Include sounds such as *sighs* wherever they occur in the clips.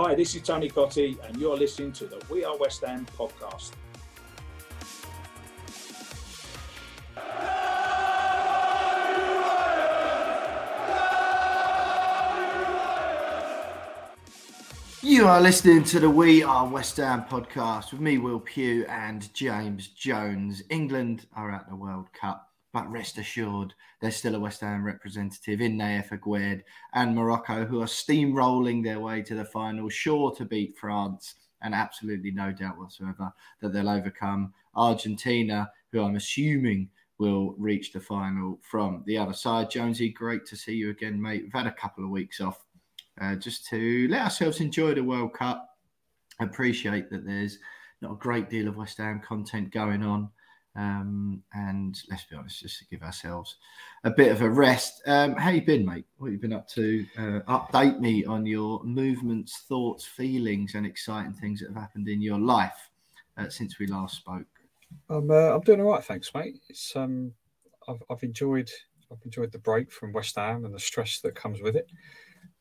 Hi, this is Tony Cottee, and you're listening to the We Are West Ham podcast. You are listening to the We Are West Ham podcast with me, Will Pugh, and James Jones. England are at the World Cup, but rest assured, there's still a West Ham representative in Nayef Aguerd and Morocco who are steamrolling their way to the final, sure to beat France, and absolutely no doubt whatsoever that they'll overcome Argentina, who I'm assuming will reach the final from the other side. Jonesy, great to see you again, mate. We've had a couple of weeks off uh, just to let ourselves enjoy the World Cup. Appreciate that there's not a great deal of West Ham content going on. Um, and let's be honest, just to give ourselves a bit of a rest. Um, how you been, mate? What have you been up to? Uh, update me on your movements, thoughts, feelings, and exciting things that have happened in your life uh, since we last spoke. I'm uh, I'm doing all right, thanks, mate. It's um I've I've enjoyed I've enjoyed the break from West Ham and the stress that comes with it.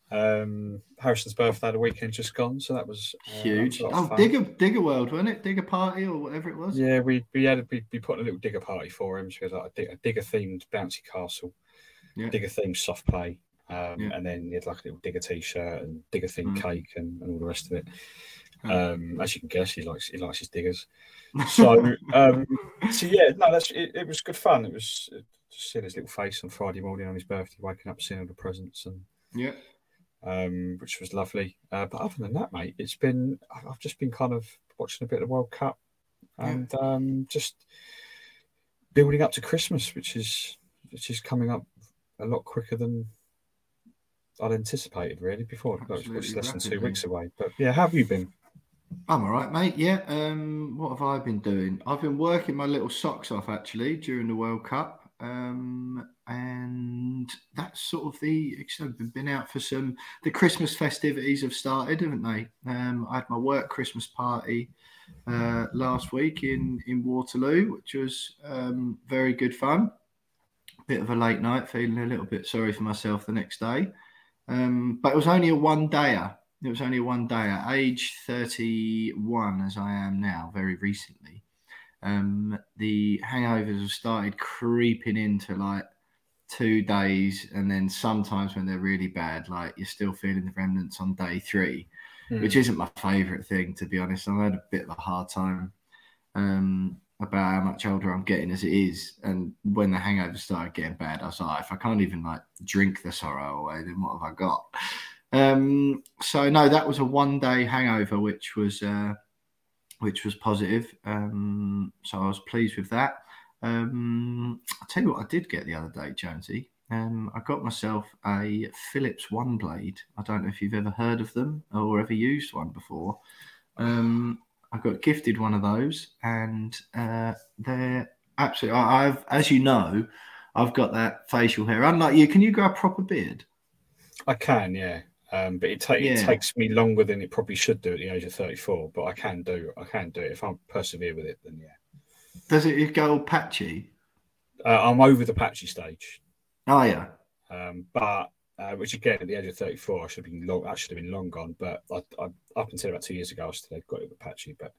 Um, Harrison's birthday the weekend just gone, so that was uh, huge. That was oh, fun. digger digger world, wasn't it? Digger party or whatever it was. Yeah, we we had we, we put a little digger party for him. So it was like a, a digger themed bouncy castle, yeah. digger themed soft play, um, yeah. and then he had like a little digger t-shirt and digger themed mm. cake and, and all the rest of it. Um, as you can guess, he likes he likes his diggers. *laughs* So, um, so yeah, no, that's it, it was good fun. It was just seeing his little face on Friday morning on his birthday, waking up, seeing all the presents, and yeah, um, which was lovely. Uh, but other than that, mate, it's been I've just been kind of watching a bit of the World Cup and yeah. um, just building up to Christmas, which is which is coming up a lot quicker than I'd anticipated. Really, before it's less than two weeks away. But yeah, how have you been? I'm all right, mate. Yeah. Um, what have I been doing? I've been working my little socks off actually during the World Cup. Um, and that's sort of the. I've been out for some. The Christmas festivities have started, haven't they? Um, I had my work Christmas party uh, last week in in Waterloo, which was um, very good fun. Bit of a late night, feeling a little bit sorry for myself the next day. Um, but it was only a one dayer. It was only a one day at age 31, as I am now, very recently. Um, the hangovers have started creeping into like two days, and then sometimes when they're really bad, like you're still feeling the remnants on day three, mm. which isn't my favorite thing to be honest. I've had a bit of a hard time um, about how much older I'm getting as it is, and when the hangovers started getting bad, I was like, if I can't even like drink the sorrow away, then what have I got? Um, so no, that was a one day hangover, which was uh, which was positive. Um, so I was pleased with that. Um, I'll tell you what I did get the other day, Jonesy. Um, I got myself a Philips One Blade. I don't know if you've ever heard of them or ever used one before. Um, I got gifted one of those, and uh, they're absolutely. I've, as you know, I've got that facial hair. Unlike you, can you grow a proper beard? I can, yeah. Um, but it, ta- yeah. it takes me longer than it probably should do at the age of 34. But I can do I can do it if I persevere with it. Then yeah. Does it go patchy? Uh, I'm over the patchy stage. Oh yeah. Um, but uh, which again at the age of 34 I should have been long. I should have been long gone. But I, I, up until about two years ago I still got it patchy. But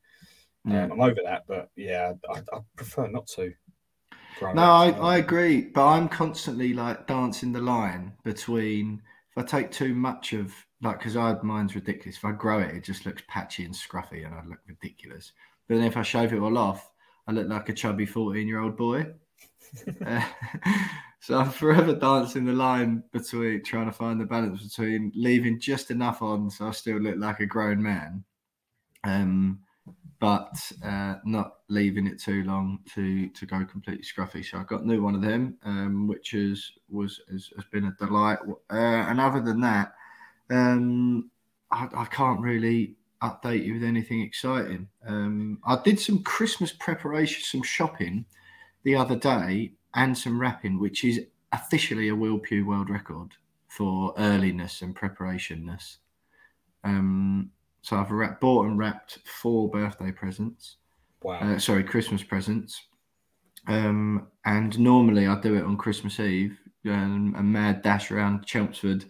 um, yeah. I'm over that. But yeah, I, I prefer not to. No, I, I agree. But I'm constantly like dancing the line between if I take too much of like because I mine's ridiculous. If I grow it, it just looks patchy and scruffy, and I look ridiculous. But then if I shave it all off, I look like a chubby fourteen-year-old boy. uh, *laughs* so I'm forever dancing the line between trying to find the balance between leaving just enough on so I still look like a grown man, um, but uh, not leaving it too long to to go completely scruffy. So I got a new one of them, um, which is was has, has been a delight. Uh, and other than that, um, I, I, can't really update you with anything exciting. Um, I did some Christmas preparation, some shopping the other day, and some wrapping, which is officially a Will Pugh world record for earliness and preparationness. Um, so I've wrapped, bought and wrapped four birthday presents. Wow. Uh, sorry, Christmas presents. Um, and normally I do it on Christmas Eve, um, a mad dash around Chelmsford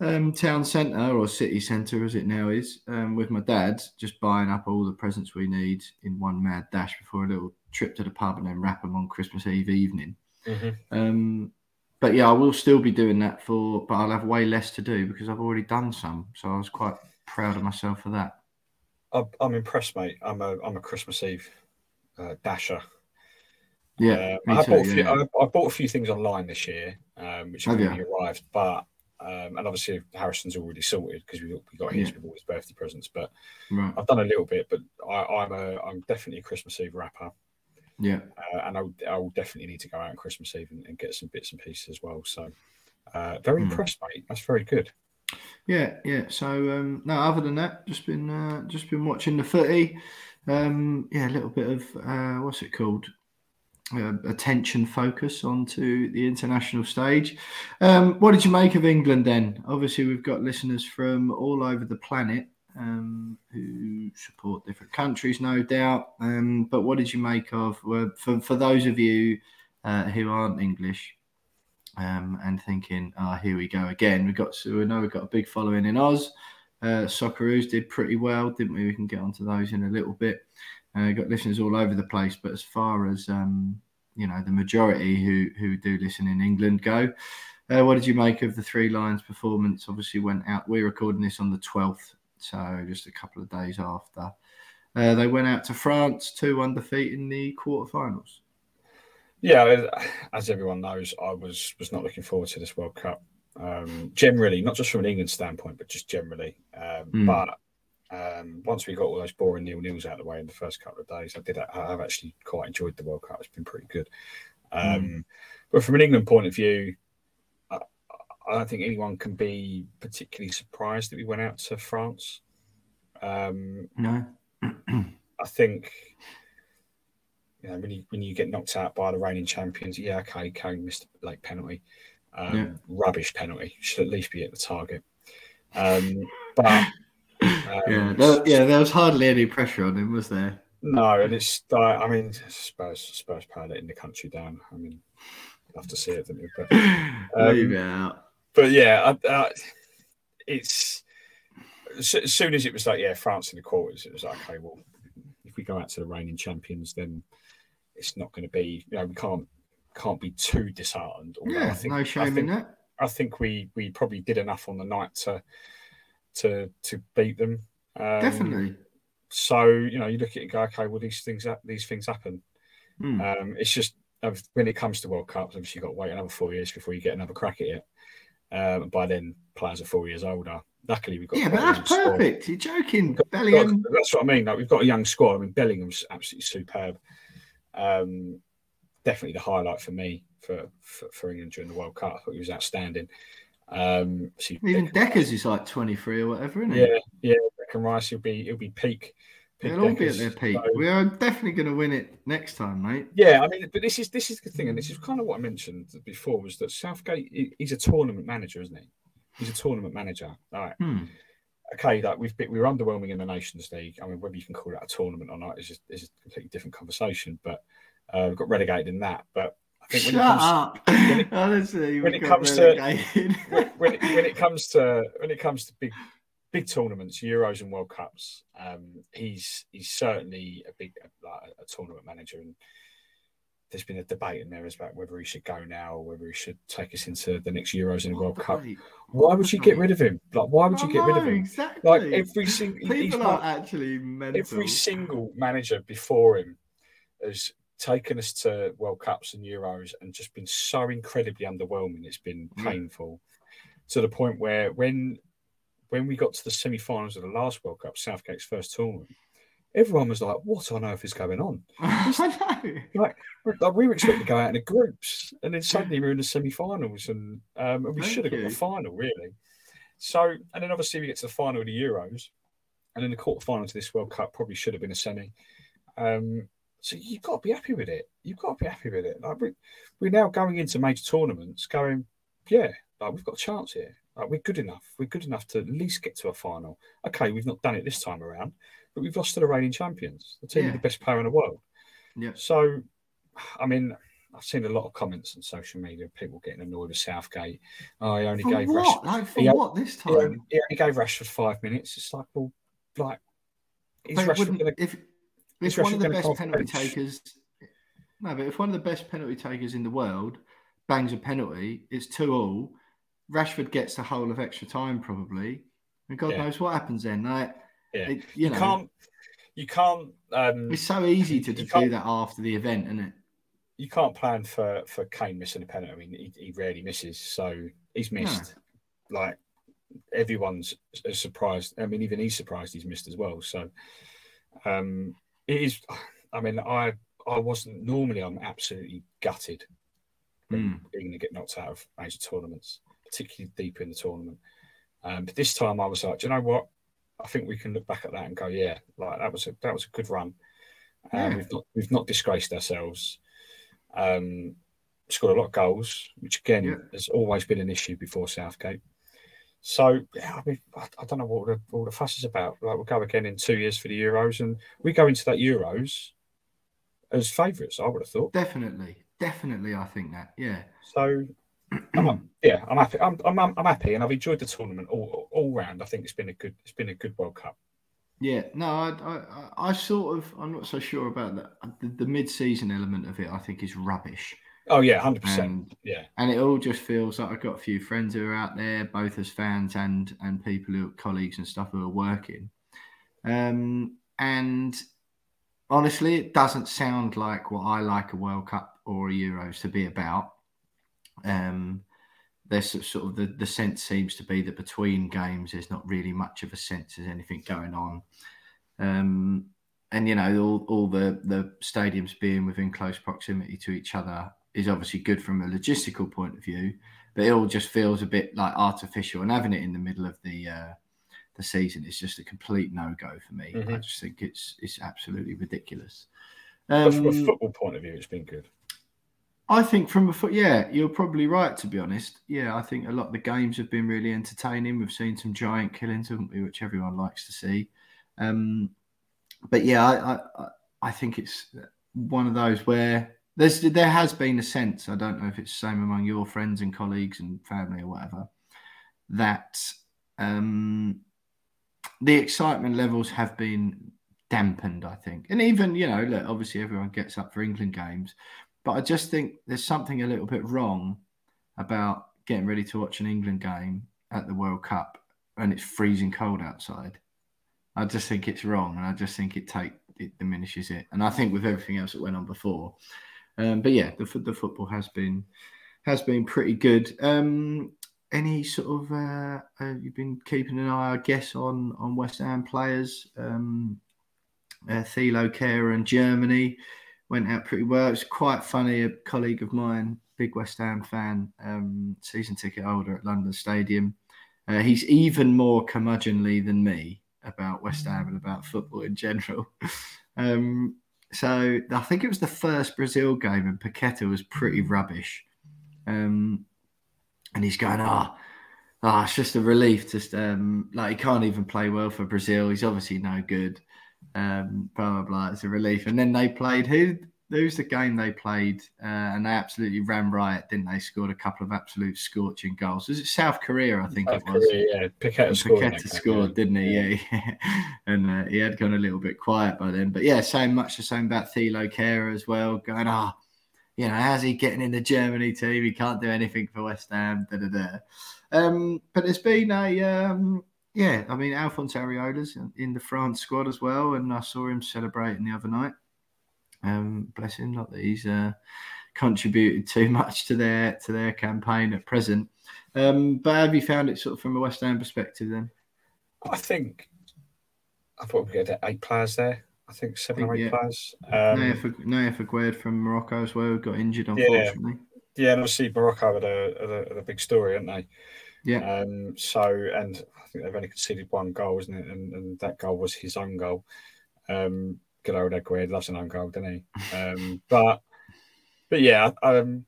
um, town centre or city centre as it now is, um, with my dad, just buying up all the presents we need in one mad dash before a little trip to the pub and then wrap them on Christmas Eve evening. Mm-hmm. Um, but yeah, I will still be doing that for, but I'll have way less to do because I've already done some. So I was quite proud of myself for that. I'm impressed, mate. I'm a I'm a Christmas Eve uh, dasher. Yeah, uh, I, too, bought a few. I, I, bought a few things online this year, um, which have already arrived. But um, and obviously Harrison's already sorted because we, we got his yeah. with all his birthday presents. But right. I've done a little bit, but I, am a I'm definitely a Christmas Eve wrapper. Yeah, uh, and I, I will definitely need to go out on Christmas Eve and, and get some bits and pieces as well. So uh, very mm. impressed, mate. That's very good. Yeah, yeah. So um, no, other than that, just been uh, just been watching the footy. Um, yeah, a little bit of uh, what's it called? Uh, attention focus onto the international stage. Um, what did you make of England then? Obviously, we've got listeners from all over the planet um, who support different countries, no doubt. Um, but what did you make of uh, for for those of you uh, who aren't English? um, and thinking, oh, here we go again. We got to, we know we've got a big following in Oz. Uh, Socceroos did pretty well, didn't we? We can get onto those in a little bit. Uh, got listeners all over the place, but as far as um, you know, the majority who who do listen in England go. Uh, what did you make of the Three Lions performance? Obviously, went out. We're recording this on the twelfth, so just a couple of days after. Uh, they went out to France, two one defeat in the quarterfinals. Yeah, as everyone knows, I was was not looking forward to this World Cup. Um, generally, not just from an England standpoint, but just generally. Um, mm. But um, once we got all those boring nil nils out of the way in the first couple of days, I did. I have actually quite enjoyed the World Cup. It's been pretty good. Mm. But from an England point of view, I, I, don't think anyone can be particularly surprised that we went out to France. Um, no, *clears throat* I think you know, when you when you get knocked out by the reigning champions, yeah, okay, Kane missed a late penalty, um, yeah. rubbish penalty. Should at least be at the target. Um, but um, yeah, there, yeah, there was hardly any pressure on him, was there? No, and it's like I mean, Spurs Spurs power letting the country down. I mean, have to see it, don't you? But, *laughs* um, Leave it out. But yeah, I, I, it's as soon as it was like yeah, France in the quarters, it was like okay, well, if we go out to the reigning champions, then it's not going to be. You know, we can't can't be too disheartened. Yeah, I think, no shame I think, in that. I think we we probably did enough on the night to to to beat them. Um, Definitely. So you know, you look at it and go, okay, well these things these things happen. Mm. Um, it's just when it comes to World Cups, obviously you've got to wait another four years before you get another crack at it. Um, by then, players are four years older. Luckily, we've got yeah, but that's perfect. Squad. You're joking, Bellingham. Got, that's what I mean. Like, we've got a young squad. I mean, Bellingham's absolutely superb. Um, definitely the highlight for me for, for, for, England during the World Cup. I thought he was outstanding. Um, so Even Deckers is like 23 or whatever, isn't yeah, he? Yeah, yeah. Declan Rice, he'll be, he'll be peak. peak They'll all be at their peak. So, we are definitely going to win it next time, mate. Yeah, I mean, but this is this is the thing, and this is kind of what I mentioned before was that Southgate, he's a tournament manager, isn't he? He's a tournament manager. All right. Hmm okay, that we've been, we were underwhelming in the Nations League. I mean, whether you can call that a tournament or not is just is a completely different conversation. But uh, we got relegated in that. But I think when Shut it comes, up. Honestly, *coughs* when it comes to when, it, when it comes to when it comes to big big tournaments, Euros and World Cups, um, he's he's certainly a big like, a tournament manager and there's been a debate in there about whether he should go now or whether he should take us into the next Euros and World Cup. Why would you get rid of him? Like, why would you get rid of him? Exactly. Like every single people are actually mental. Every single manager before him has taken us to World Cups and Euros and just been so incredibly underwhelming. It's been painful to the point where when when we got to the semi-finals of the last World Cup, Southgate's first tournament, everyone was like, "What on earth is going on?" *laughs* Like, like, we were expected to go out in the groups, and then suddenly we're in the semi-finals, and, um, and we should have got the final really. So, and then obviously we get to the final of the Euros, and then the quarterfinal of this World Cup probably should have been a semi. Um, so you've got to be happy with it. You've got to be happy with it. Like we, we're now going into major tournaments, going, yeah, like we've got a chance here. Like we're good enough. We're good enough to at least get to a final. Okay, we've not done it this time around, but we've lost to the reigning champions, the team yeah. with the best player in the world. Yeah. So, I mean, I've seen a lot of comments on social media, people getting annoyed with Southgate. Oh, he only for gave what? Rashford. Like for he what this time? He only, he only, gave Rashford five minutes. It's like, well, like, is Rashford going to? If, if one of the best penalty takers, no, but if one of the best penalty takers in the world bangs a penalty, it's two all. Rashford gets the whole of extra time probably, and God yeah. knows what happens then. Like, yeah. It, you, you can't. You can't. Um, it's so easy to do that after the event, isn't it? You can't plan for for Kane missing a penalty. I mean, he, he rarely misses, so he's missed. No. Like everyone's surprised. I mean, even he's surprised he's missed as well. So, um, it is. I mean, I I wasn't normally. I'm absolutely gutted mm. being to get knocked out of major tournaments, particularly deep in the tournament. Um, but this time, I was like, do you know what? I think we can look back at that and go, yeah, like that was a that was a good run. Um, yeah. We've not we've not disgraced ourselves. Um, scored a lot of goals, which again yeah. has always been an issue before Southgate. So yeah, I mean, I, I don't know what the, all the fuss is about. Like we'll go again in two years for the Euros, and we go into that Euros as favourites. I would have thought. Definitely, definitely, I think that. Yeah. So, I'm, yeah, I'm happy. I'm, I'm, I'm happy, and I've enjoyed the tournament all all round. I think it's been a good it's been a good World Cup. Yeah, no, I, I, I sort of, I'm not so sure about that. The, the mid-season element of it, I think, is rubbish. Oh yeah, hundred percent. Yeah, and it all just feels like I've got a few friends who are out there, both as fans and and people who are colleagues and stuff who are working. Um, and honestly, it doesn't sound like what I like a World Cup or a Euros to be about. Um, there's sort of the, the sense seems to be that between games, there's not really much of a sense there's anything going on. Um, and you know, all, all the, the stadiums being within close proximity to each other is obviously good from a logistical point of view, but it all just feels a bit like artificial. And having it in the middle of the uh, the season is just a complete no go for me. Mm-hmm. I just think it's it's absolutely ridiculous. Um, from a um, football point of view, it's been good. I think from a foot, yeah, you're probably right. To be honest, yeah, I think a lot of the games have been really entertaining. We've seen some giant killings, haven't we? Which everyone likes to see. Um, but yeah, I, I I think it's one of those where there's there has been a sense. I don't know if it's the same among your friends and colleagues and family or whatever. That um, the excitement levels have been dampened. I think, and even you know, look, obviously everyone gets up for England games, but I just think there's something a little bit wrong about getting ready to watch an England game at the World Cup and it's freezing cold outside. I just think it's wrong, and I just think it take it diminishes it. And I think with everything else that went on before, um, but yeah, the the football has been has been pretty good. Um, any sort of uh, uh, you've been keeping an eye, I guess, on on West Ham players. Um, uh, Thilo Kehrer and Germany went out pretty well. It's quite funny. A colleague of mine, big West Ham fan, um, season ticket holder at London Stadium. Uh, he's even more curmudgeonly than me about West Ham and about football in general. *laughs* um, so I think it was the first Brazil game, and Paqueta was pretty rubbish. Um, and he's going, ah, oh, oh, it's just a relief. Just um, like he can't even play well for Brazil. He's obviously no good. Um, blah blah blah. It's a relief. And then they played who? Who's the game they played? Uh, and they absolutely ran riot, didn't they? Scored a couple of absolute scorching goals. Was it South Korea? I think South it was. Korea, yeah, scored. Paqueta scored, yeah. didn't he? Yeah, *laughs* yeah. and uh, he had gone a little bit quiet by then. But yeah, same much the same about Thilo Kehrer as well. Going, ah, oh, you know, how's he getting in the Germany team? He can't do anything for West Ham. Da da da. Um, but it's been a um, yeah, I mean, Alphonse Areola's in the France squad as well, and I saw him celebrating the other night. Um, bless him, not that he's uh, contributed *laughs* too much to their to their campaign at present. Um, but have you found it sort of from a West Ham perspective then? I think I thought we had eight players there. I think seven or eight yeah. players. Um, Nayef Aguerd from Morocco as well got injured, unfortunately. Yeah, yeah and obviously Morocco had a, had a, had a big story, haven't they? Yeah. Um, so, and I think they've only conceded one goal, isn't it? And, and that goal was his own goal. Um, good old Aguerd loves an goal, doesn't he? Um, *laughs* but, but yeah, um,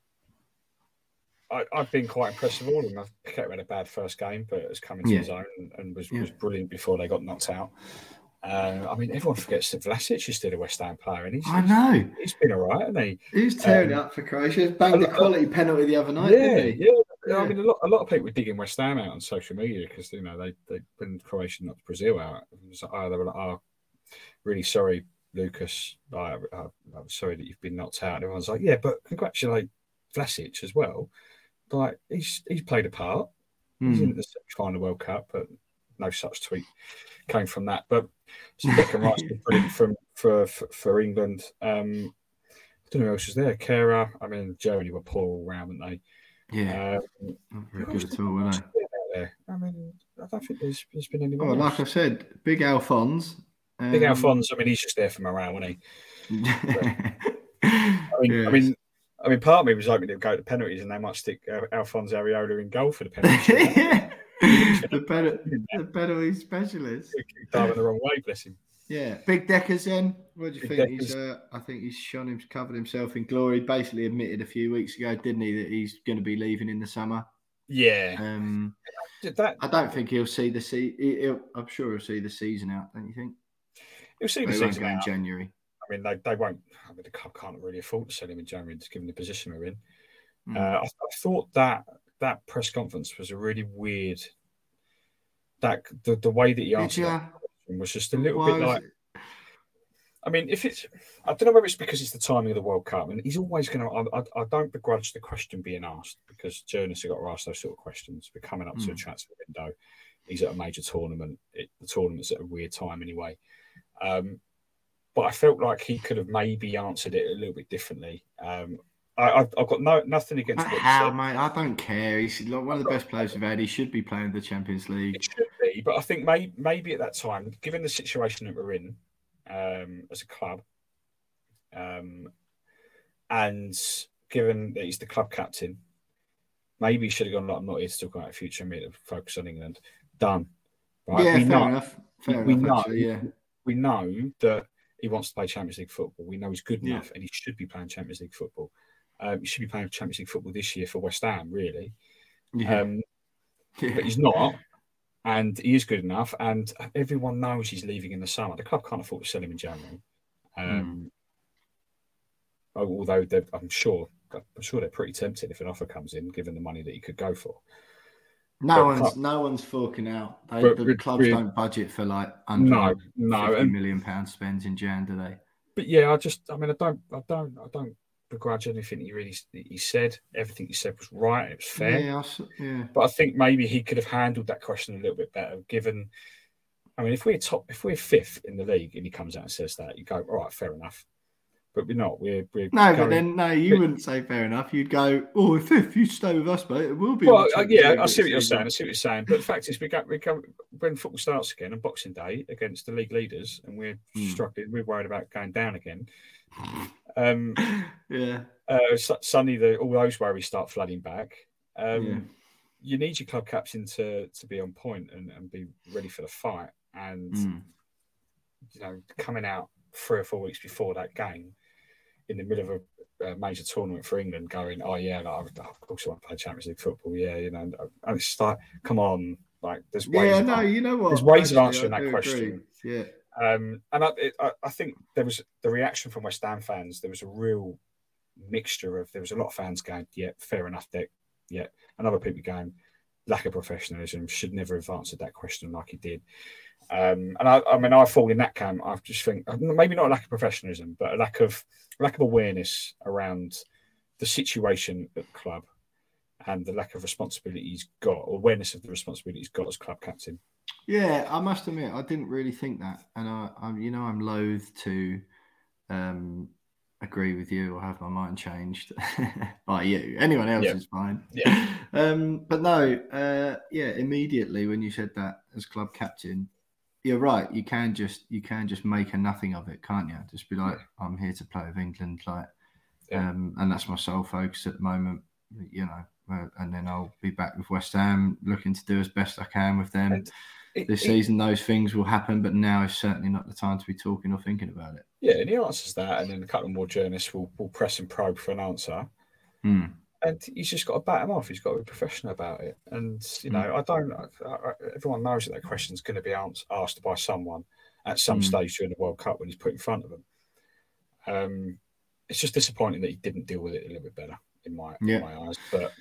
I, have been quite impressed with all of them. Piquet had a bad first game, but has come into yeah. his own and, and was, yeah. was brilliant before they got knocked out. Uh, I mean, everyone forgets that Vlasic is still a West Ham player, and he's I know he's been all right, hasn't he? He's tearing um, up for Croatia. Banged a quality penalty the other night. Yeah, yeah. Yeah. I mean, a lot, a lot of people were digging West Ham out on social media because you know they they when Croatia knocked Brazil out, like, oh, they were like, "Oh, really sorry, Lucas. I, am sorry that you've been knocked out." And everyone's like, "Yeah, but congratulate Vlasic as well. Like he's he's played a part. Mm. He's in hmm. the final World Cup, but no such tweet came from that. But Declan Rice was brilliant from for, for, for England. Um, I don't know who else was there. Kehrer. I mean, Germany were poor all round, weren't they? Yeah, um, not very good at all, were they? I mean, I don't think there's, there's been anyone. Oh, like I said, big Alphonse. Um... Big Alphonse. I mean, he's just there for morale, wasn't he? *laughs* I mean, yes. I mean, I mean, part of me was hoping they'd go to penalties and they might stick uh, Alphonse Areola in goal for the penalties. *laughs* the better, the penalty specialist. Diving the wrong way, bless him. Yeah, big Deckers Then, What do you Big think? He's, uh, I think he's shown him, covered himself in glory. Basically, admitted a few weeks ago, didn't he, that he's going to be leaving in the summer. Yeah. Um, that... I don't think he'll see the season. I'm sure he'll see the season out. Don't you think? He'll see the season out in January. I mean, they, they won't. I mean, the club can't really afford to sell him in January, given the position we're in. Mm. Uh, I, I, thought that that press conference was a really weird. That the, the way that he answered was just a little bit like. I mean, if it's, I don't know whether it's because it's the timing of the World Cup, and he's always going to. I, I, don't begrudge the question being asked because journalists have got to ask those sort of questions. We're coming up mm. to a hmm. transfer window. He's at a major tournament. It, the tournament's at a weird time anyway. Um, but I felt like he could have maybe answered it a little bit differently. Um, I, have got no nothing against what how, mate. I don't care. He's one of the best players we've had. He should be playing the Champions League. It should be, but I think maybe, maybe at that time, given the situation that we're in um, as a club, um, and given that he's the club captain, maybe he should have gone. Like, I'm not here to talk about future. I'm here to focus on England. Done. Right? Yeah, we fair know, enough. Fair we enough, know. Actually, yeah. We know that he wants to play Champions League football. We know he's good enough, yeah. and he should be playing Champions League football. Um, he should be playing Champions League football this year for West Ham, really. Yeah. Um, *laughs* yeah. But he's not, and he is good enough. And everyone knows he's leaving in the summer. The club can't afford to sell him in January. Um, mm. Although I'm sure, I'm sure they're pretty tempted if an offer comes in, given the money that he could go for. No but one's club, no one's forking out. They, the clubs don't budget for like no, no, and, million pounds spends in Jan, do they? But yeah, I just, I mean, I don't, I don't, I don't begrudge anything he really he said. Everything he said was right. It was fair. Yeah, yeah. But I think maybe he could have handled that question a little bit better. Given, I mean, if we're top, if we're fifth in the league, and he comes out and says that, you go, all right, fair enough. But we're not. We're, we're no, but then no, you but, wouldn't say fair enough. You'd go, oh, if, *laughs* if you stay with us, mate, it will be. Well, uh, yeah, I see what you're saying. I see what you're saying. But the fact is, we go, we go when football starts again on Boxing Day against the league leaders, and we're hmm. struggling. We're worried about going down again. Um, *laughs* yeah. Uh, suddenly, the, all those worries start flooding back. Um, yeah. You need your club captain to to be on point and, and be ready for the fight. And mm. you know, coming out three or four weeks before that game, in the middle of a, a major tournament for England, going, "Oh yeah, like, I also want to play Champions League football." Yeah, you know, and, and it's like, come on, like there's ways. Yeah, no, you know what? There's ways Actually, of answering that question. Agree. Yeah. Um, and I, it, I, think there was the reaction from West Ham fans. There was a real mixture of there was a lot of fans going, "Yeah, fair enough, Dick." Yeah, and other people going, "Lack of professionalism should never have answered that question like he did." Um, and I, I, mean, I fall in that camp. I just think maybe not a lack of professionalism, but a lack of lack of awareness around the situation at the club and the lack of responsibility he's got, awareness of the responsibility he's got as club captain. Yeah, I must admit, I didn't really think that, and I, I'm, you know, I'm loath to um, agree with you or have my mind changed *laughs* by you. Anyone else yeah. is fine. Yeah. *laughs* Um, but no, uh, yeah, immediately when you said that as club captain, you're right. You can just you can just make a nothing of it, can't you? Just be like. I'm here to play with England, like, yeah. um, and that's my sole focus at the moment. You know, uh, and then I'll be back with West Ham, looking to do as best I can with them. It, this it, season, those things will happen, but now is certainly not the time to be talking or thinking about it. Yeah, and he answers that, and then a couple more journalists will, will press and probe for an answer. Hmm. And he's just got to bat him off. He's got to be professional about it. And you know, hmm. I don't. I, I, everyone knows that that question's going to be asked by someone at some hmm. stage during the World Cup when he's put in front of them. Um, it's just disappointing that he didn't deal with it a little bit better in my, yeah. in my eyes. But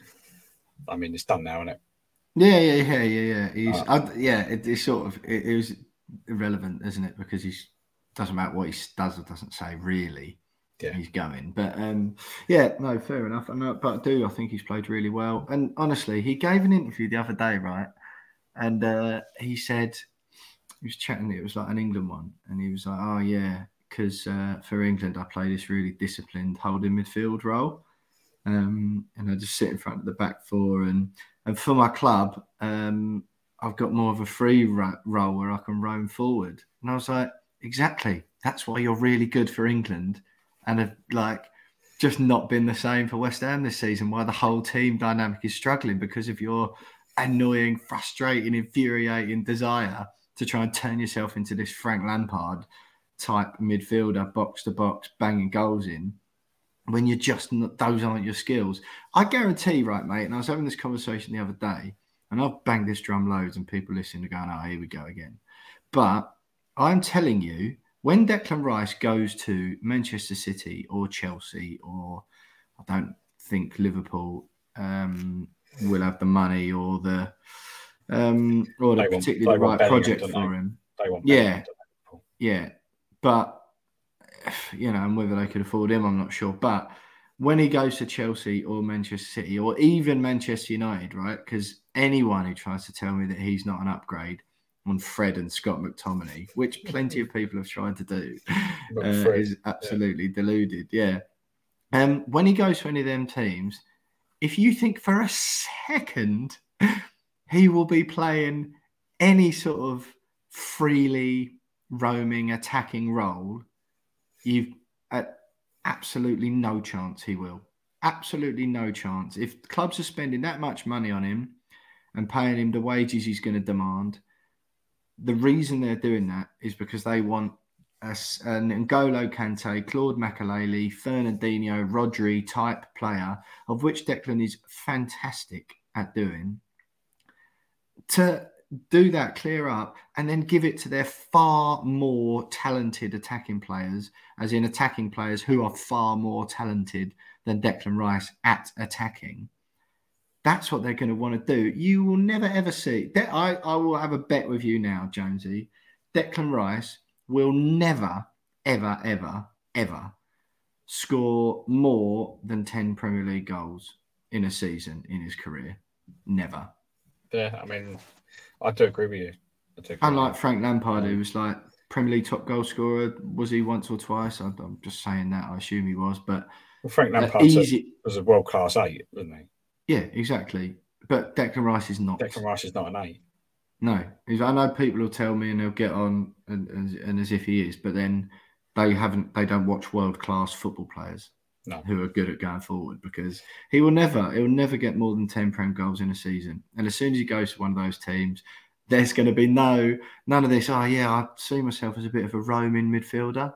I mean, it's done now, isn't it? Yeah, yeah, yeah, yeah, yeah. He's, uh, I, yeah, it, it's sort of it, it, was irrelevant, isn't it? Because he's doesn't matter what he does or doesn't say, really. Yeah. He's going, but um, yeah, no, fair enough. And but I do, I think he's played really well. And honestly, he gave an interview the other day, right? And uh, he said he was chatting. It was like an England one, and he was like, "Oh yeah, because uh, for England, I play this really disciplined holding midfield role." um, and I just sit in front of the back four. And and for my club, um, I've got more of a free role where I can roam forward. And I was like, exactly. That's why you're really good for England, and have like just not been the same for West Ham this season. Why the whole team dynamic is struggling because of your annoying, frustrating, infuriating desire to try and turn yourself into this Frank Lampard type midfielder, box to box, banging goals in when you're just not, those aren't your skills. I guarantee, right, mate. And I was having this conversation the other day, and I've banged this drum loads, and people listening are going, "Oh, here we go again." But I'm telling you, when Declan Rice goes to Manchester City or Chelsea, or I don't think Liverpool um, will have the money or the um, or the particularly the right project for him. yeah, yeah, but *sighs* you know, and whether they could afford him, I'm not sure. But when he goes to Chelsea or Manchester City or even Manchester United, right? Because anyone who tries to tell me that he's not an upgrade on Fred and Scott McTominay, which plenty of people have tried to do, uh, is absolutely yeah. deluded. Yeah. Um, when he goes to any of them teams, if you think for a second he will be playing any sort of freely roaming attacking role, you've at absolutely no chance he will. Absolutely no chance. If clubs are spending that much money on him and paying him the wages he's going to demand, the reason they're doing that is because they want a, an N'Golo Kante, Claude Makelele, Fernandinho, Rodri type player, of which Declan is fantastic at doing, to do that, clear up, and then give it to their far more talented attacking players, as in attacking players who are far more talented than Declan Rice at attacking. That's what they're going to want to do. You will never ever see. De- I, I will have a bet with you now, Jonesy. Declan Rice will never, ever, ever, ever score more than 10 Premier League goals in a season in his career. Never. Yeah, I mean, I do agree with you. Unlike Frank Lampard, who was like Premier League top goal scorer, was he once or twice? I, am just saying that. I assume he was, but well, Frank Lampard uh, easy... was a world class eight, wasn't he? Yeah, exactly. But Declan Rice is not. Declan Rice is not an eight. No, I know people will tell me and they'll get on and, and, and as if he is, but then they haven't. They don't watch world class football players no. who are good at going forward because he will never, he will never get more than 10 Prem goals in a season. And as soon as he goes to one of those teams, there's going to be no, none of this. Oh, yeah, I see myself as a bit of a roaming midfielder.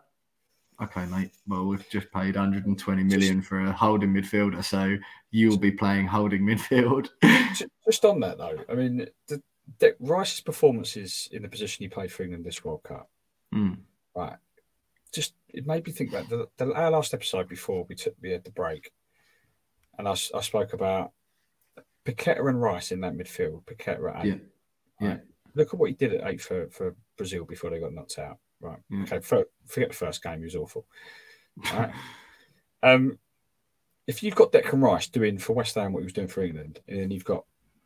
Okay, mate. Well, we've just paid 120 million just, for a holding midfielder, so you'll be playing holding midfield. just on that, though, I mean, the, the Rice's performances in the position he played for England this World Cup, mm. right? Just it made me think about the, the our last episode before we took we had the break, and I, I spoke about Paqueta and Rice in that midfield. Paqueta at eight. Yeah. Right? Look at what he did at eight for, for Brazil before they got knocked out. Right. Yeah. Okay. For, forget the first game; he was awful. *laughs* Right. um, if you've got Declan Rice doing for West Ham what he was doing for England, and then you've got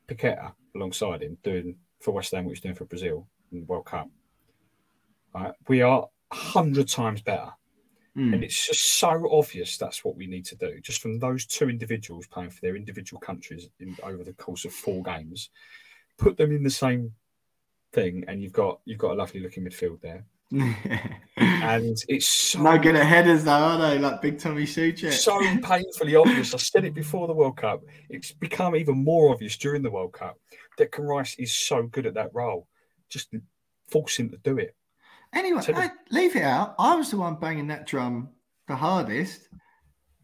Paqueta alongside him doing for West Ham what he's doing for Brazil in the World Cup, right? We are hundred times better. Mm. And it's just so obvious that's what we need to do. Just from those two individuals playing for their individual countries in, over the course of four games, put them in the same thing, and you've got you've got a lovely looking midfield there. *laughs* and it's so, no good at headers though, are they? Like big Tommy Soucek. So painfully obvious. I said it before the World Cup. It's become even more obvious during the World Cup. Declan Rice is so good at that role. Just force him to do it. Anyway, I, leave it out. I was the one banging that drum the hardest.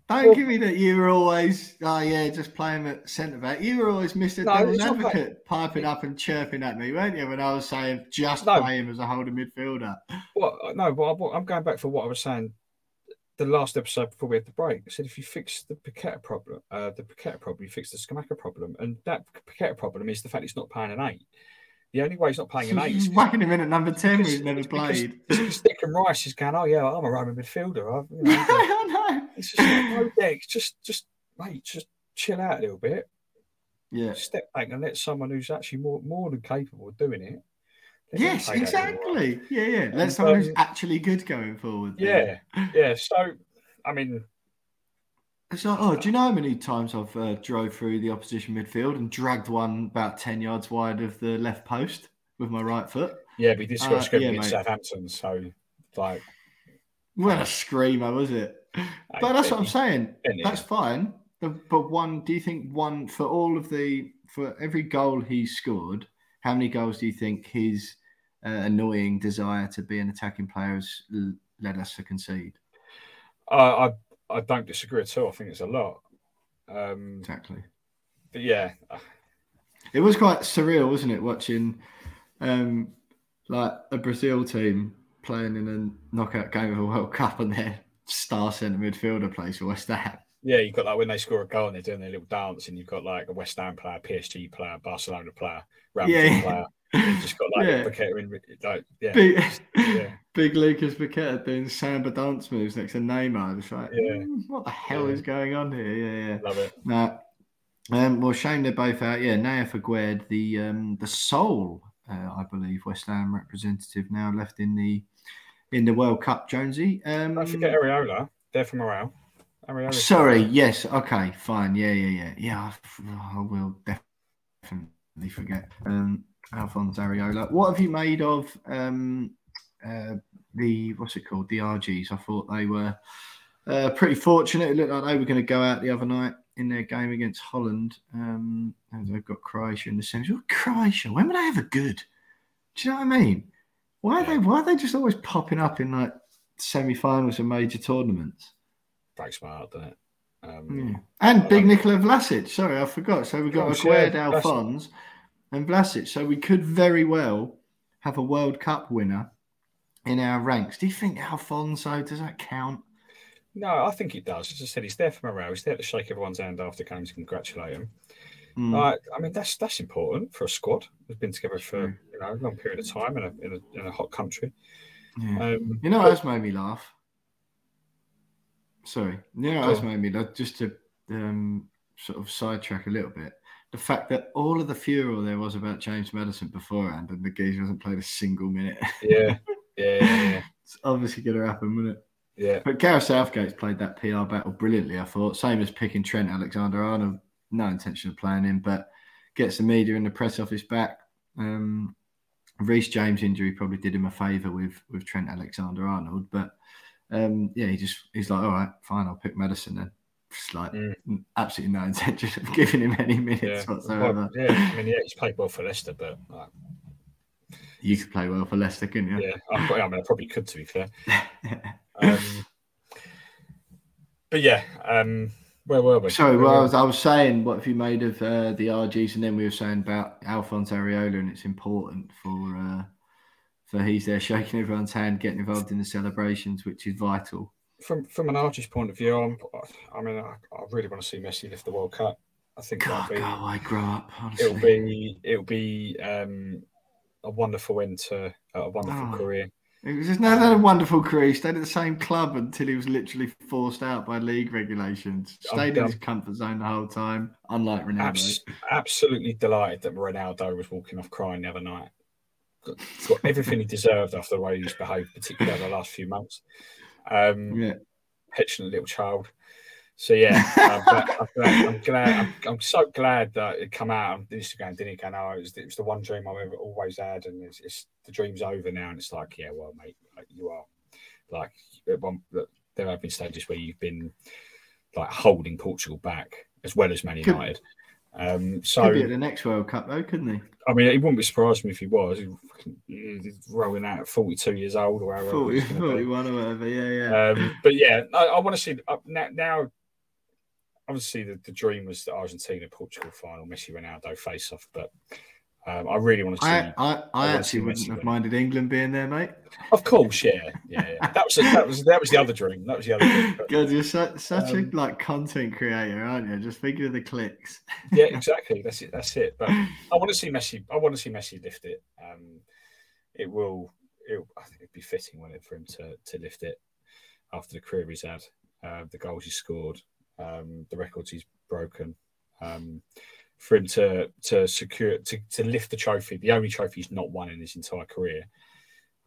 Don't well, give me that you were always, oh yeah, just playing at centre back. You were always Mr. No, Devil's Advocate piping up and chirping at me, weren't you, when I was saying just no. play him as a holding midfielder? Well, no, well, I'm going back for what I was saying the last episode before we had the break. I said if you fix the Paqueta problem, uh, the Paqueta problem, you fix the Scamacca problem. And that Paqueta problem is the fact it's not playing an eight. The only way he's not playing an eight *laughs* is whacking him in at number 10 who's never played. Because Declan Rice is going, oh, yeah, I'm a Roman midfielder. I've, you *laughs* know, I know. It's just no decks. Just, just, mate, just chill out a little bit. Yeah. Step back and let someone who's actually more more than capable of doing it. Yes, exactly. Yeah, yeah. Let someone um, who's actually good going forward. Yeah, yeah. So, I mean, it's like, oh, do you know how many times I've uh, drove through the opposition midfield and dragged one about ten yards wide of the left post with my right foot? Yeah, but this got uh, yeah, against Southampton, so like, what a screamer was it? But that's what I'm saying. That's fine. But one, do you think one for all of the for every goal he scored? How many goals do you think his uh, annoying desire to be an attacking player has led us to concede? Uh, I I don't disagree at all. I think it's a lot. Um, exactly. But yeah, it was quite surreal, wasn't it, watching um, like a Brazil team playing in a knockout game of a World Cup and their star centre midfielder plays for West Ham. Yeah, you've got like when they score a goal and they're doing their little dance, and you've got like a West Ham player, PSG player, Barcelona player, Real yeah. player. Just got like yeah. Paqueta in, like yeah, big, yeah. *laughs* big Lucas Paqueta doing samba dance moves next to Neymar. It's like, yeah. Mm, what the hell yeah. is going on here? Yeah, yeah, love it. No, um, well, shame they're both out. Yeah, Nayef Aguerd, the um, the sole, uh, I believe, West Ham representative now left in the in the World Cup. Jonesy, um, don't forget Areola. They're from Morale. Areola. Sorry. Yes. Okay. Fine. Yeah. Yeah. Yeah. Yeah. I, I will definitely forget. Um, Alphonse Areola. What have you made of um, uh, the what's it called? The Argies. I thought they were uh, pretty fortunate. It looked like they were going to go out the other night in their game against Holland. Um, and they've got Croatia in the semi. Croatia. When were they ever good? Do you know what I mean? Why are they? Why are they just always popping up in like semi-finals of major tournaments? Very smart, doesn't it? Um, yeah. And big Nikola Vlasic. Sorry, I forgot. So we've got oh, Aguerd Alphonse and Vlasic. So we could very well have a World Cup winner in our ranks. Do you think Alfonso does that count? No, I think it does. As I said, he's there for morale. He's there to shake everyone's hand after games to congratulate him. Mm. Uh, I mean, that's that's important for a squad who's been together for you know a long period of time in a in a, in a hot country. Yeah. Um, you know, what else made me laugh. Sorry, you know, what else made me laugh. Just to um, sort of sidetrack a little bit the fact that all of the furor there was about James Maddison beforehand and geezer hasn't played a single minute. Yeah, yeah, yeah. *laughs* it's obviously going to happen, wouldn't it? Yeah. But Gareth Southgate's played that PR battle brilliantly, I thought. Same as picking Trent Alexander Arnold. No intention of playing him, but gets the media and the press office back. Um, Reece James injury probably did him a favour with with Trent Alexander Arnold, but um, yeah, he just he's like, all right, fine, I'll pick Maddison then just like mm. absolutely no intention of giving him any minutes yeah. whatsoever. Well, yeah, I mean, yeah, he's played well for Leicester, but like, you could play well for Leicester, couldn't you? Yeah, I, I mean, I probably could, to be fair. *laughs* um, but yeah, um, where were we? Sorry, well, I was, I was saying, what have you made of uh, the Argies? And then we were saying about Alphonse Areola, and it's important for uh, for he's there shaking everyone's hand, getting involved in the celebrations, which is vital from from an artist point of view, I'm, i mean, I, I, really want to see Messi lift the World Cup. I think God, be, God, I grow up. Honestly. It'll be it'll be um, a wonderful end to a wonderful oh. career. It was just never a wonderful career. He stayed at the same club until he was literally forced out by league regulations. Stayed I'm, in his comfort zone the whole time, unlike Ronaldo. Abs- absolutely delighted that Ronaldo was walking off crying the other night. Got, got everything he deserved after the way he's behaved, particularly over the last few months. Um, yeah. Petulant little child. So yeah, uh, I'm, glad, I'm, I'm, so glad that it come out on Instagram. Didn't it? No, it was, it was the one dream I've ever always had, and it's, it's, the dream's over now. And it's like, yeah, well, mate, like, you are like one, there have been stages where you've been like holding Portugal back as well as Man United. Um, so could be at the next World Cup though, couldn't he? I mean, it wouldn't be surprised me if he was. He's rolling out at 42 years old or however. 40, 41 or whatever, yeah, yeah. Um, but yeah, I, I want to see uh, now, now. Obviously, the, the dream was the Argentina Portugal final, Messi Ronaldo face off, but um, I really want to see. I, I, I actually wouldn't have minded England being there, mate. Of course, yeah, yeah. yeah. That was that was that was the other dream. That was the other dream. *laughs* God, you're such, such um, a like content creator, aren't you? Just thinking of the clicks. yeah, *laughs* exactly. That's it. That's it. But I want to see Messi. I want to see Messi lift it. Um, it will. It, I think it'd be fitting, wouldn't it, for him to to lift it after the career he's had, uh, the goals he scored, um, the records he's broken. Um, for him to to secure to, to lift the trophy, the only trophy he's not won in his entire career.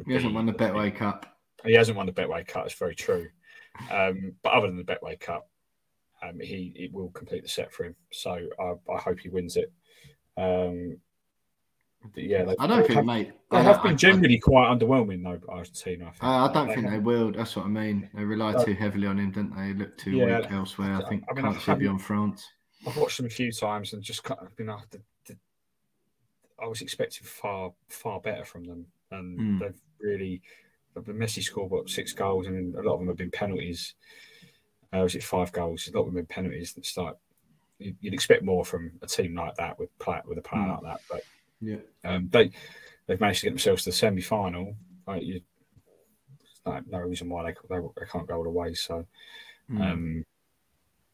He hasn't won the Betway Cup. He hasn't won the Betway Cup. It's very true. Um, but other than the Betway Cup, um, he it will complete the set for him. So I, I hope he wins it. Um, yeah, I don't think, have, mate. They have been generally quite underwhelming, though. Argentina. I, think. I, I don't they think have. they will. That's what I mean. They rely uh, too heavily on him, don't they? Look too yeah, weak elsewhere. I think I mean, can't see beyond France. I've watched them a few times and just kind of been after. The, I was expecting far far better from them, and mm. they've really. The Messi scored what six goals, and a lot of them have been penalties. Uh, was it five goals? A lot of them have been penalties. It's like you'd expect more from a team like that with play, with a player mm. like that, but yeah, um, they they've managed to get themselves to the semi final. Like you, like no reason why they, they, they can't go all the way. So, mm. um,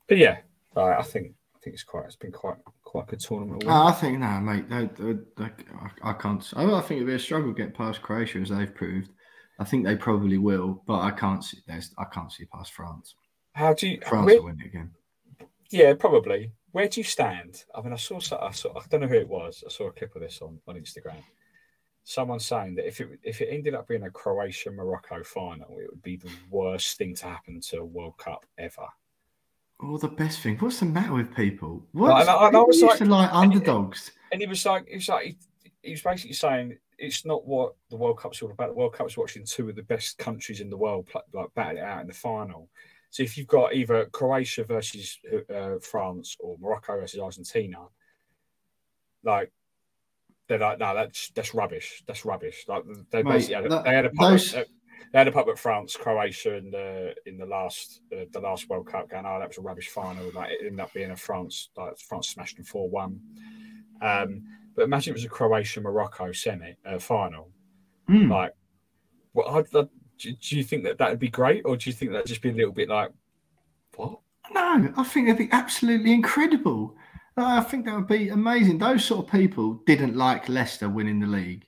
but yeah, I, I think think it's quite. It's been quite quite a good tournament. Uh, I think no, mate. They, they, they, I, I, can't. I, I think it'll be a struggle to get past Croatia as they've proved. I think they probably will, but I can't see. There's, I can't see past France. How do you? France where, will win it again. Yeah, probably. Where do you stand? I mean, I saw. I saw. I don't know who it was. I saw a clip of this on on Instagram. Someone saying that if it if it ended up being a Croatia Morocco final, it would be the worst thing to happen to a World Cup ever. Oh, the best thing. What's the matter with people? What? I, I, I was like, like underdogs. And he was like, he was like, he, he, was basically saying it's not what the World Cup's all about. The World Cup's watching two of the best countries in the world like battle it out in the final. So if you've got either Croatia versus uh, France or Morocco versus Argentina, like they're like, no, that's that's rubbish. That's rubbish. Like they Mate, basically had, that, they had a those... They had a pub at France, Croatia, in the in the last uh, the last World Cup. Going, oh, that was a rubbish final. Like it ended up being a France, like France smashed them four one. Um, but imagine it was a Croatia Morocco semi uh, final. Mm. Like, what? Well, do, do you think that that would be great, or do you think that'd just be a little bit like, what? No, I think it'd be absolutely incredible. I think that would be amazing. Those sort of people didn't like Leicester winning the league.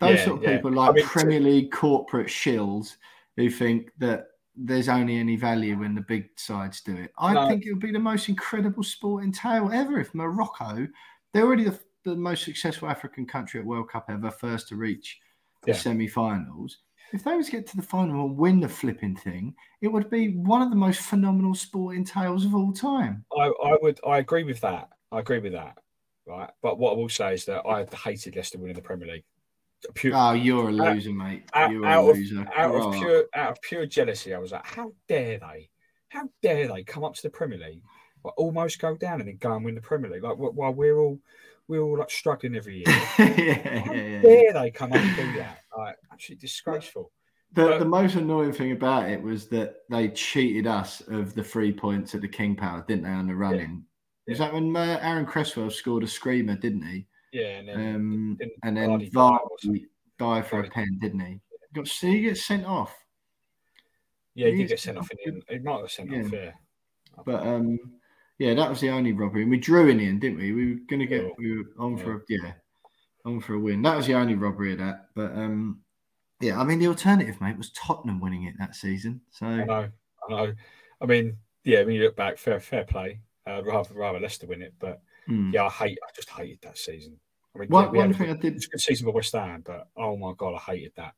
Those yeah, sort of yeah. people like I mean, Premier League corporate shills who think that there's only any value when the big sides do it. I no. think it would be the most incredible sporting tale ever if Morocco, they're already the, the most successful African country at World Cup ever, first to reach the yeah. semi-finals. If they was to get to the final and win the flipping thing, it would be one of the most phenomenal sporting tales of all time. I, I would, I agree with that. I agree with that. Right, but what I will say is that I hated Leicester winning the Premier League. Pure, oh, you're a loser, out, mate. You're out, a loser. Of, out of pure out of pure jealousy, I was like, how dare they? How dare they come up to the Premier League, like, almost go down and then go and win the Premier League? Like while we're all we're all like struggling every year. *laughs* yeah, how yeah, dare they come up and do that? Like absolutely disgraceful. The, but, the most annoying thing about it was that they cheated us of the three points at the King Power, didn't they, on the running? Yeah, Was that when uh, Aaron Cresswell scored a screamer, didn't he? Yeah, and then, um, and then Vardy died for a pen, didn't he? Got see, he get sent off. Yeah, he, did get sent off. In the, he might have sent yeah. off. Yeah, but um, yeah, that was the only robbery, and we drew in the end, didn't we? We were going to get yeah. we were on yeah. for a, yeah, on for a win. That was the only robbery of that. But um, yeah, I mean the alternative, mate, was Tottenham winning it that season. So I know, I know. I mean, yeah, when you look back, fair fair play. Uh, rather rather Leicester win it, but mm. yeah, I hate. I just hated that season. I mean, one, yeah, one thing I did. It's a good season for West Ham, but oh my god, I hated that.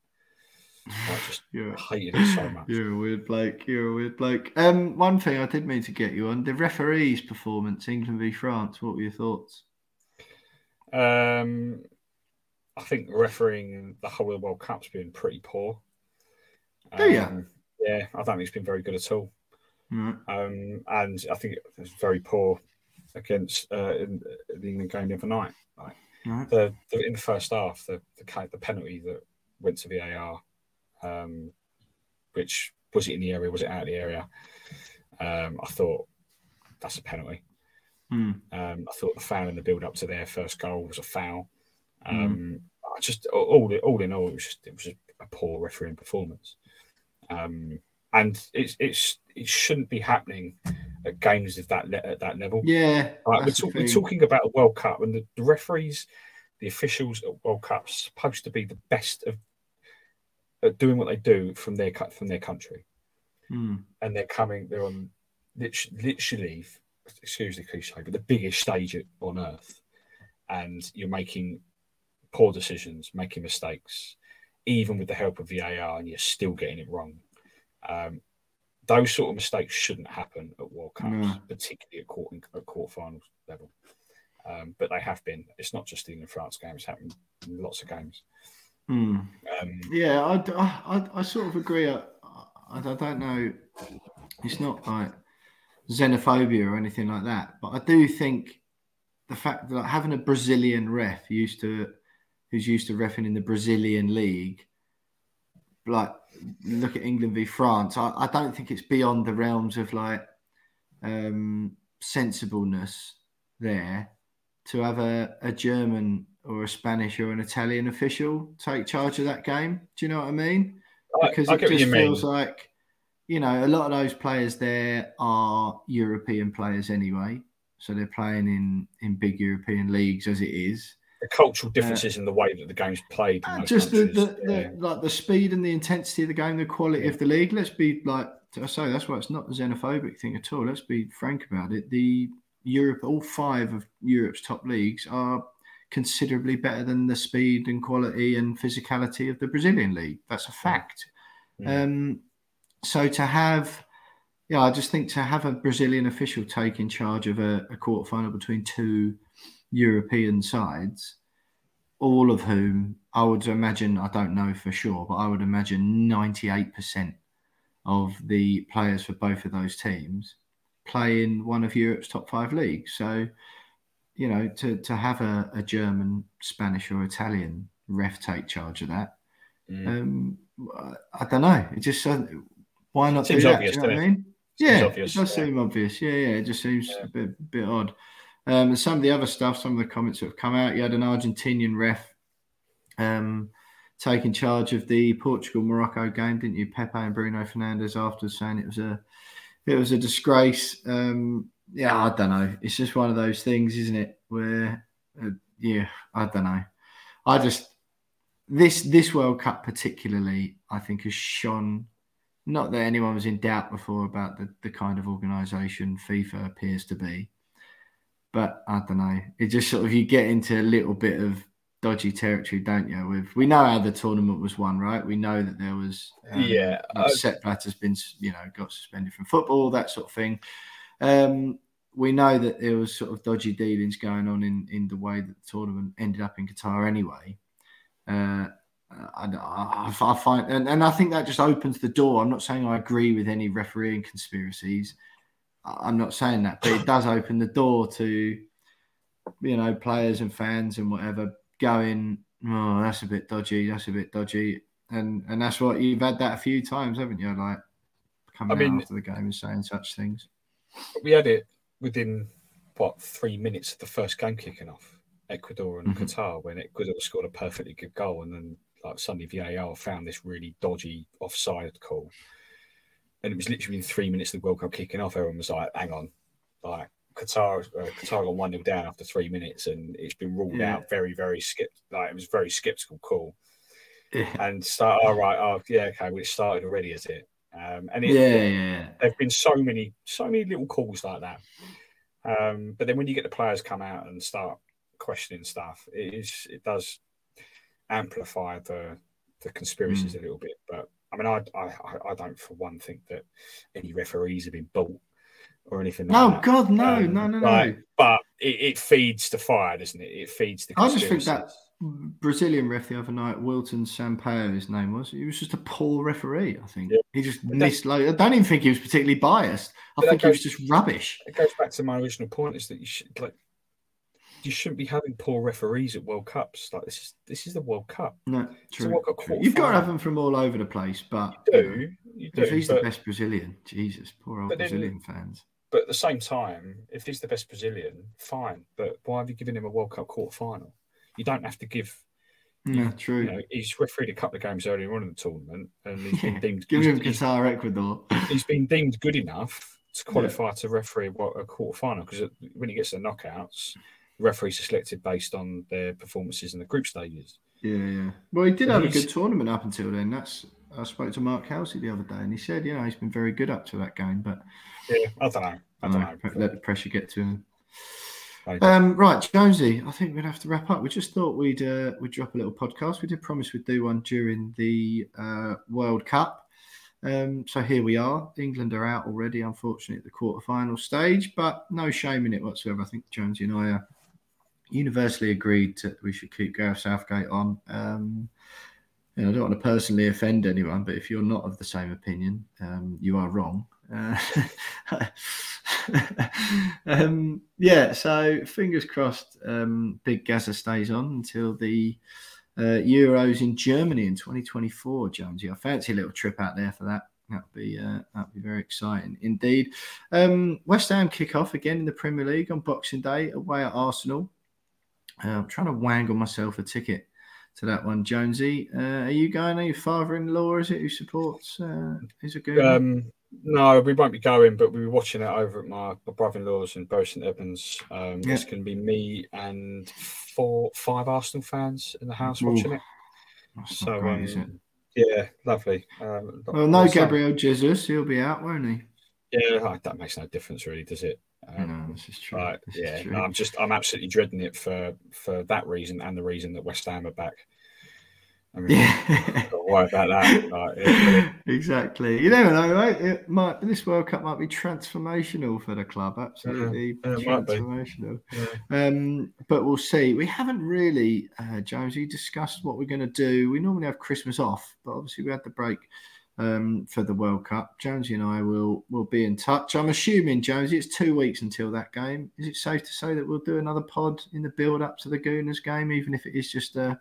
I just *sighs* hated it so *sighs* much. You're a weird bloke. You're a weird bloke. Um, one thing I did mean to get you on the referee's performance, England v France. What were your thoughts? Um, I think refereeing the whole of the World Cup's been pretty poor. Do um, you? Yeah, I don't think it's been very good at all. Mm. Um, and I think it was very poor against uh, in, the England game the other night. Like, right. the, the, in the first half, the, the the penalty that went to VAR, um, which was it in the area? Was it out of the area? Um, I thought that's a penalty. Mm. Um, I thought the foul in the build up to their first goal was a foul. Um, mm. I just all all in all, it was just it was just a poor refereeing performance. Um, and it's it's it shouldn't be happening at games of that at that level. Yeah, like, we're, talk, we're, talking about a World Cup, and the, the, referees, the officials at World Cups, supposed to be the best of at doing what they do from their from their country, mm. and they're coming. They're on literally, excuse the cliche, but the biggest stage on earth, and you're making poor decisions, making mistakes, even with the help of VAR, and you're still getting it wrong. Um, those sort of mistakes shouldn't happen at World Cups, no. particularly at quarter at quarterfinals level. Um, but they have been. It's not just in the France game; it's happened in lots of games. Hmm. Um, yeah, I, I, I, sort of agree. I, I, don't know. It's not like xenophobia or anything like that, but I do think the fact that having a Brazilian ref used to, who's used to refing in the Brazilian league, like look at England v France, I, I don't think it's beyond the realms of like um, sensibleness there to have a, a German or a Spanish or an Italian official take charge of that game. Do you know what I mean? Because I, I it just feels mean. like, you know, a lot of those players there are European players anyway. So they're playing in, in big European leagues as it is the cultural differences uh, in the way that the game's played. just the, the, yeah. the, like the speed and the intensity of the game, the quality yeah. of the league. Let's be like I say, that's why it's not a xenophobic thing at all. Let's be frank about it. The Europe, all five of Europe's top leagues are considerably better than the speed and quality and physicality of the Brazilian league. That's a fact. Yeah. Um, so to have, yeah, I just think to have a Brazilian official take in charge of a, a quarter final between two European sides, all of whom I would imagine, I don't know for sure, but I would imagine 98% of the players for both of those teams play in one of Europe's top five leagues. So, you know, to, to have a, a German, Spanish, or Italian ref take charge of that, mm. um, I don't know. It just uh, why not seems do obvious, that? Do you know what I mean? yeah, obvious, it does yeah. seem obvious. Yeah, yeah, it just seems yeah. a bit, bit odd. Um, and some of the other stuff, some of the comments that have come out, you had an Argentinian ref um, taking charge of the Portugal Morocco game, didn't you? Pepe and Bruno Fernandes after saying it was a it was a disgrace. Um, yeah, I don't know. It's just one of those things, isn't it? Where uh, yeah, I don't know. I just this this World Cup particularly, I think, has shone. Not that anyone was in doubt before about the, the kind of organisation FIFA appears to be, but I don't know. It just sort of you get into a little bit of dodgy territory, don't you? With we know how the tournament was won, right? We know that there was um, yeah. Uh, Sepp Blatter's been you know got suspended from football, that sort of thing. Um, we know that there was sort of dodgy dealings going on in in the way that the tournament ended up in Qatar anyway. Uh, I, I, I, find and, and I think that just opens the door. I'm not saying I agree with any refereeing conspiracies. I'm not saying that, but it does open the door to, you know, players and fans and whatever going, oh, that's a bit dodgy, that's a bit dodgy, and and that's what you've had that a few times, haven't you? Like coming I mean, after the game and saying such things. We had it within what three minutes of the first game kicking off, Ecuador and mm-hmm. Qatar, when Ecuador scored a perfectly good goal, and then like suddenly VAR found this really dodgy offside call and it was literally in three minutes of the World Cup kicking off. Everyone was like, "Hang on, like Qatar, uh, Qatar got one 0 down after three minutes, and it's been ruled yeah. out very, very skip. Like it was very skeptical call." Yeah. And start, all right, oh yeah, okay, well, it started already, is it? Um, and it, yeah, yeah, there've been so many, so many little calls like that. Um, but then when you get the players come out and start questioning stuff, it is, it does amplify the the conspiracies mm. a little bit. But I mean, I, I I don't for one think that any referees have been bought or anything. Like oh that. God, no, um, no, no, no. but it, it, feeds the fire, doesn't it? It feeds the. I just think that Brazilian ref the other night, Wilton Sampaio, his name was. He was just a poor referee. I think yeah. he just missed. Like, I don't even think he was particularly biased. I think goes, he was just rubbish. It goes back to my original point: is that you should like you shouldn't be having poor referees at World Cups. Like this is this is the World Cup. No, true. true. You've got to have them from all over the place, but you do. You do if he's but, the best Brazilian, Jesus, poor old Brazilian then, fans. But at the same time, if he's the best Brazilian, fine. But why have you given him a World Cup quarter final? You don't have to give yeah, true. You know, he's refereed a couple of games earlier on in the tournament, and he's been *laughs* deemed. Give him Qatar, Ecuador. He's been deemed good enough to *laughs* qualify yeah. to referee a quarter final because when he gets the knockouts, referees are selected based on their performances in the group stages. Yeah, yeah. Well, he did so have a good tournament up until then. That's I spoke to Mark Halsey the other day, and he said, you know, he's been very good up to that game, but yeah, I don't know. I don't know. Let the pressure get to him. Um, right, Jonesy, I think we'd have to wrap up. We just thought we'd uh, we'd drop a little podcast. We did promise we'd do one during the uh, World Cup. Um, so here we are. England are out already, unfortunately, at the quarter-final stage, but no shame in it whatsoever. I think Jonesy and I are universally agreed that we should keep Gareth Southgate on. Um, you know, I don't want to personally offend anyone, but if you're not of the same opinion, um, you are wrong. Uh, *laughs* um, yeah, so fingers crossed, um, Big Gazza stays on until the uh, Euros in Germany in 2024. Jonesy, I fancy a little trip out there for that. That'd be uh, that'd be very exciting indeed. Um, West Ham kick off again in the Premier League on Boxing Day away at Arsenal. Uh, I'm trying to wangle myself a ticket to that one, Jonesy. Uh, are you going? Are your father-in-law is it who supports? Uh, is it good? Um, no, we won't be going, but we'll be watching it over at my, my brother-in-law's in Bury St Edmunds. Um, yeah. It's going to be me and four, five Arsenal fans in the house Ooh, watching it. So, great, um, it? yeah, lovely. Um, well, no Gabriel Jesus, he'll be out, won't he? Yeah, that makes no difference, really, does it? Um, no, this is true. Right, this yeah, true. I'm just, I'm absolutely dreading it for for that reason and the reason that West Ham are back. I mean, yeah. worry about that. *laughs* Like, exactly. You never know, right? It might this World Cup might be transformational for the club. Absolutely yeah, transformational. Yeah. Um, but we'll see. We haven't really, uh, Jonesy, discussed what we're going to do. We normally have Christmas off, but obviously we had the break um, for the World Cup. Jonesy and I will will be in touch. I'm assuming, Jonesy, it's two weeks until that game. Is it safe to say that we'll do another pod in the build up to the Gooners game, even if it is just a,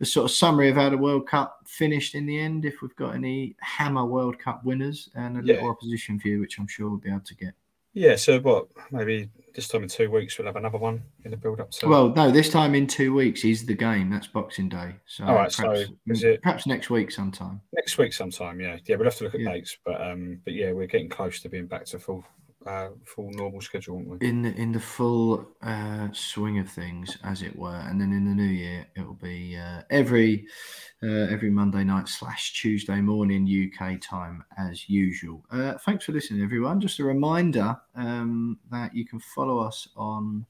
a sort of summary of how the World Cup finished in the end? If we've got any hammer World Cup winners and a little opposition view, which I'm sure we'll be able to get. Yeah, so what? Maybe this time in two weeks we'll have another one in the build up to. Well, no, this time in two weeks is the game. That's Boxing Day. So, all right, perhaps, so is it perhaps next week sometime? Next week sometime, yeah, yeah. We'll have to look at yeah. dates, but um, but yeah, we're getting close to being back to full uh, full normal schedule? In the in the full uh, swing of things, as it were, and then in the new year, it will be uh, every uh, every Monday night slash Tuesday morning UK time as usual. Uh, thanks for listening, everyone. Just a reminder um, that you can follow us on.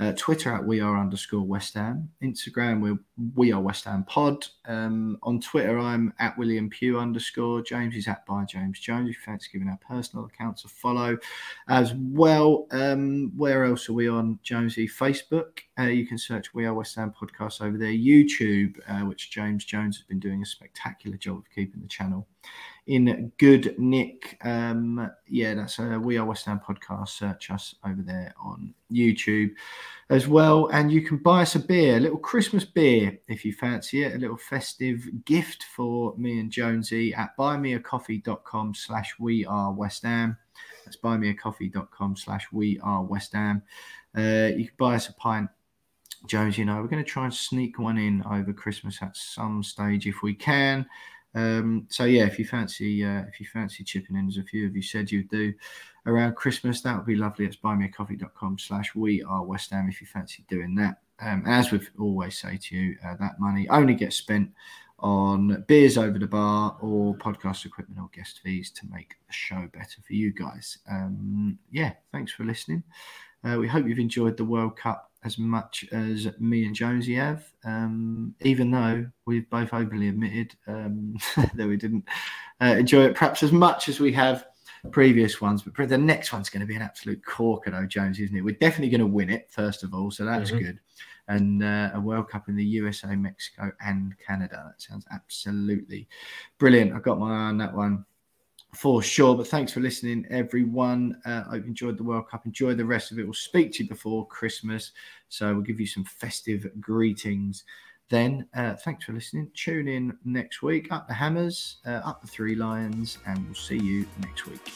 Uh, Twitter at we are underscore West Ham. Instagram we we are West Ham Pod. Um, on Twitter I'm at William Pugh underscore. James is at by James Jones. If you fancy giving our personal accounts a follow as well. Um, where else are we on Jonesy? Facebook. Uh, you can search We Are West Ham Podcast over there. YouTube, uh, which James Jones has been doing a spectacular job of keeping the channel in good nick. Um, yeah, that's a We Are West Ham podcast. Search us over there on YouTube as well. And you can buy us a beer, a little Christmas beer if you fancy it, a little festive gift for me and Jonesy at buymeacoffee.com slash we are West Ham. That's buymeacoffee.com slash we are West Ham. Uh, you can buy us a pint Jones, you know, we're going to try and sneak one in over Christmas at some stage if we can. Um, so yeah, if you fancy uh, if you fancy chipping in, as a few of you said you'd do around Christmas, that would be lovely. It's buymeacoffee.com slash we are West Ham if you fancy doing that. Um, as we always say to you, uh, that money only gets spent on beers over the bar or podcast equipment or guest fees to make the show better for you guys. Um, yeah, thanks for listening. Uh, we hope you've enjoyed the World Cup as much as me and Jonesy have, um, even though we've both openly admitted um, *laughs* that we didn't uh, enjoy it perhaps as much as we have previous ones. But the next one's going to be an absolute corker, though, Jones, isn't it? We're definitely going to win it, first of all, so that's mm-hmm. good. And uh, a World Cup in the USA, Mexico, and Canada. That sounds absolutely brilliant. I've got my eye on that one for sure. But thanks for listening, everyone. Uh, I hope you enjoyed the World Cup. Enjoy the rest of it. We'll speak to you before Christmas. So we'll give you some festive greetings. Then, uh, thanks for listening. Tune in next week. Up the Hammers, uh, up the Three Lions, and we'll see you next week.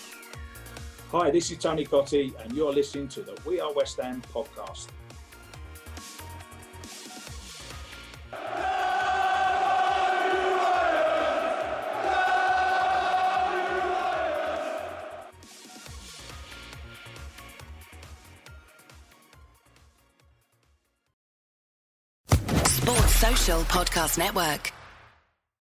Hi, this is Tony Cottee, and you're listening to the We Are West Ham podcast. Podcast Network.